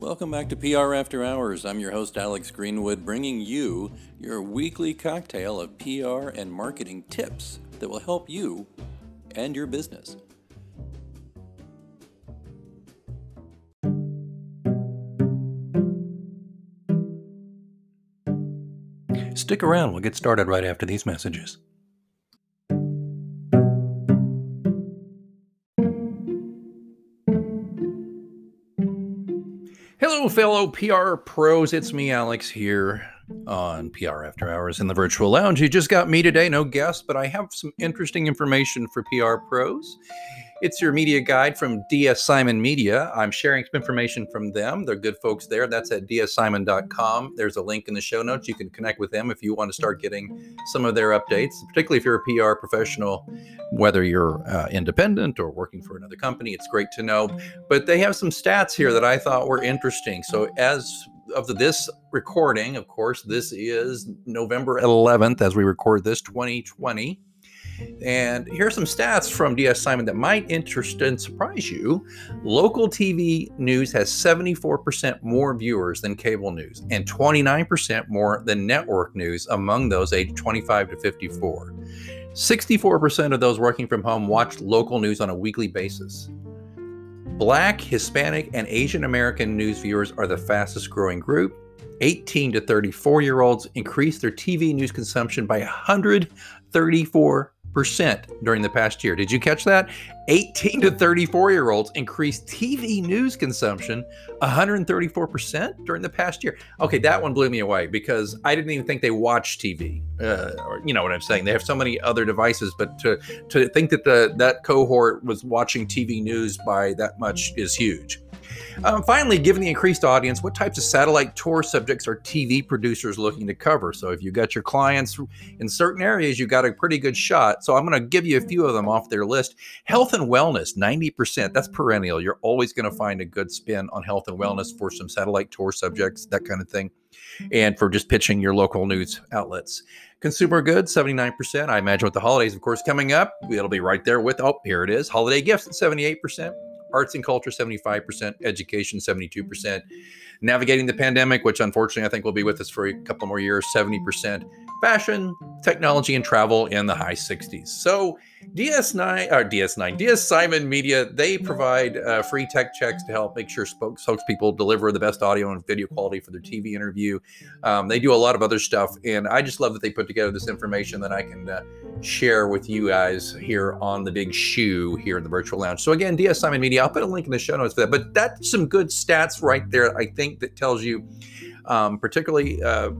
Welcome back to PR After Hours. I'm your host, Alex Greenwood, bringing you your weekly cocktail of PR and marketing tips that will help you and your business. Stick around, we'll get started right after these messages. Hello, fellow PR pros. It's me, Alex, here on PR After Hours in the Virtual Lounge. You just got me today, no guest, but I have some interesting information for PR pros. It's your media guide from DS Simon Media. I'm sharing some information from them. They're good folks there. That's at dssimon.com. There's a link in the show notes. You can connect with them if you want to start getting some of their updates, particularly if you're a PR professional, whether you're uh, independent or working for another company. It's great to know. But they have some stats here that I thought were interesting. So, as of this recording, of course, this is November 11th as we record this 2020. And here's some stats from DS Simon that might interest and surprise you. Local TV news has 74% more viewers than cable news and 29% more than network news among those aged 25 to 54. 64% of those working from home watch local news on a weekly basis. Black, Hispanic, and Asian American news viewers are the fastest growing group. 18 to 34 year olds increased their TV news consumption by 134 percent during the past year. Did you catch that? 18 to 34 year olds increased TV news consumption 134% during the past year. Okay, that one blew me away because I didn't even think they watch TV. Uh, or, you know what I'm saying? They have so many other devices, but to to think that the that cohort was watching TV news by that much is huge. Um, finally, given the increased audience, what types of satellite tour subjects are TV producers looking to cover? So, if you've got your clients in certain areas, you've got a pretty good shot. So, I'm going to give you a few of them off their list. Health and wellness, 90%. That's perennial. You're always going to find a good spin on health and wellness for some satellite tour subjects, that kind of thing, and for just pitching your local news outlets. Consumer goods, 79%. I imagine with the holidays, of course, coming up, it'll be right there with, oh, here it is. Holiday gifts at 78% arts and culture 75%, education 72%, mm-hmm. navigating the pandemic, which unfortunately I think will be with us for a couple more years, 70%, fashion, technology, and travel in the high 60s. So DS9 or DS9, DS Simon Media, they provide uh, free tech checks to help make sure spokes, spokespeople deliver the best audio and video quality for their TV interview. Um, they do a lot of other stuff, and I just love that they put together this information that I can uh, share with you guys here on the big shoe here in the virtual lounge. So again, DS Simon Media, I'll put a link in the show notes for that. But that's some good stats right there. I think that tells you, um, particularly. Uh,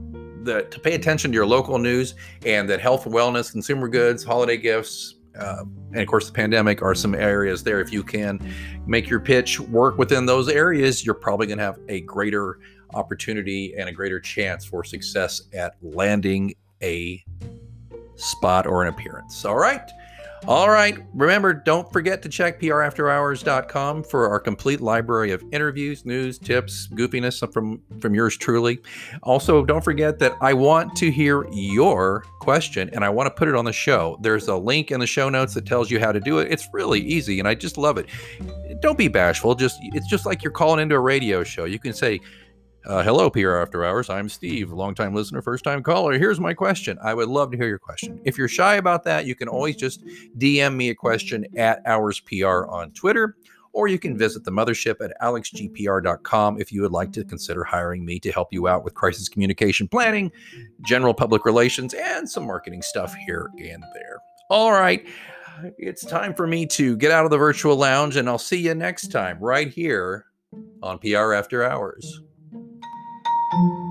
that to pay attention to your local news and that health and wellness, consumer goods, holiday gifts, uh, and of course the pandemic are some areas there. If you can make your pitch work within those areas you're probably going to have a greater opportunity and a greater chance for success at landing a spot or an appearance. All right all right. Remember, don't forget to check prafterhours.com for our complete library of interviews, news, tips, goofiness from from yours truly. Also, don't forget that I want to hear your question and I want to put it on the show. There's a link in the show notes that tells you how to do it. It's really easy and I just love it. Don't be bashful. Just it's just like you're calling into a radio show. You can say, uh, hello, PR After Hours. I'm Steve, longtime listener, first time caller. Here's my question. I would love to hear your question. If you're shy about that, you can always just DM me a question at Hours PR on Twitter, or you can visit the mothership at alexgpr.com if you would like to consider hiring me to help you out with crisis communication planning, general public relations, and some marketing stuff here and there. All right. It's time for me to get out of the virtual lounge, and I'll see you next time right here on PR After Hours. Thank you.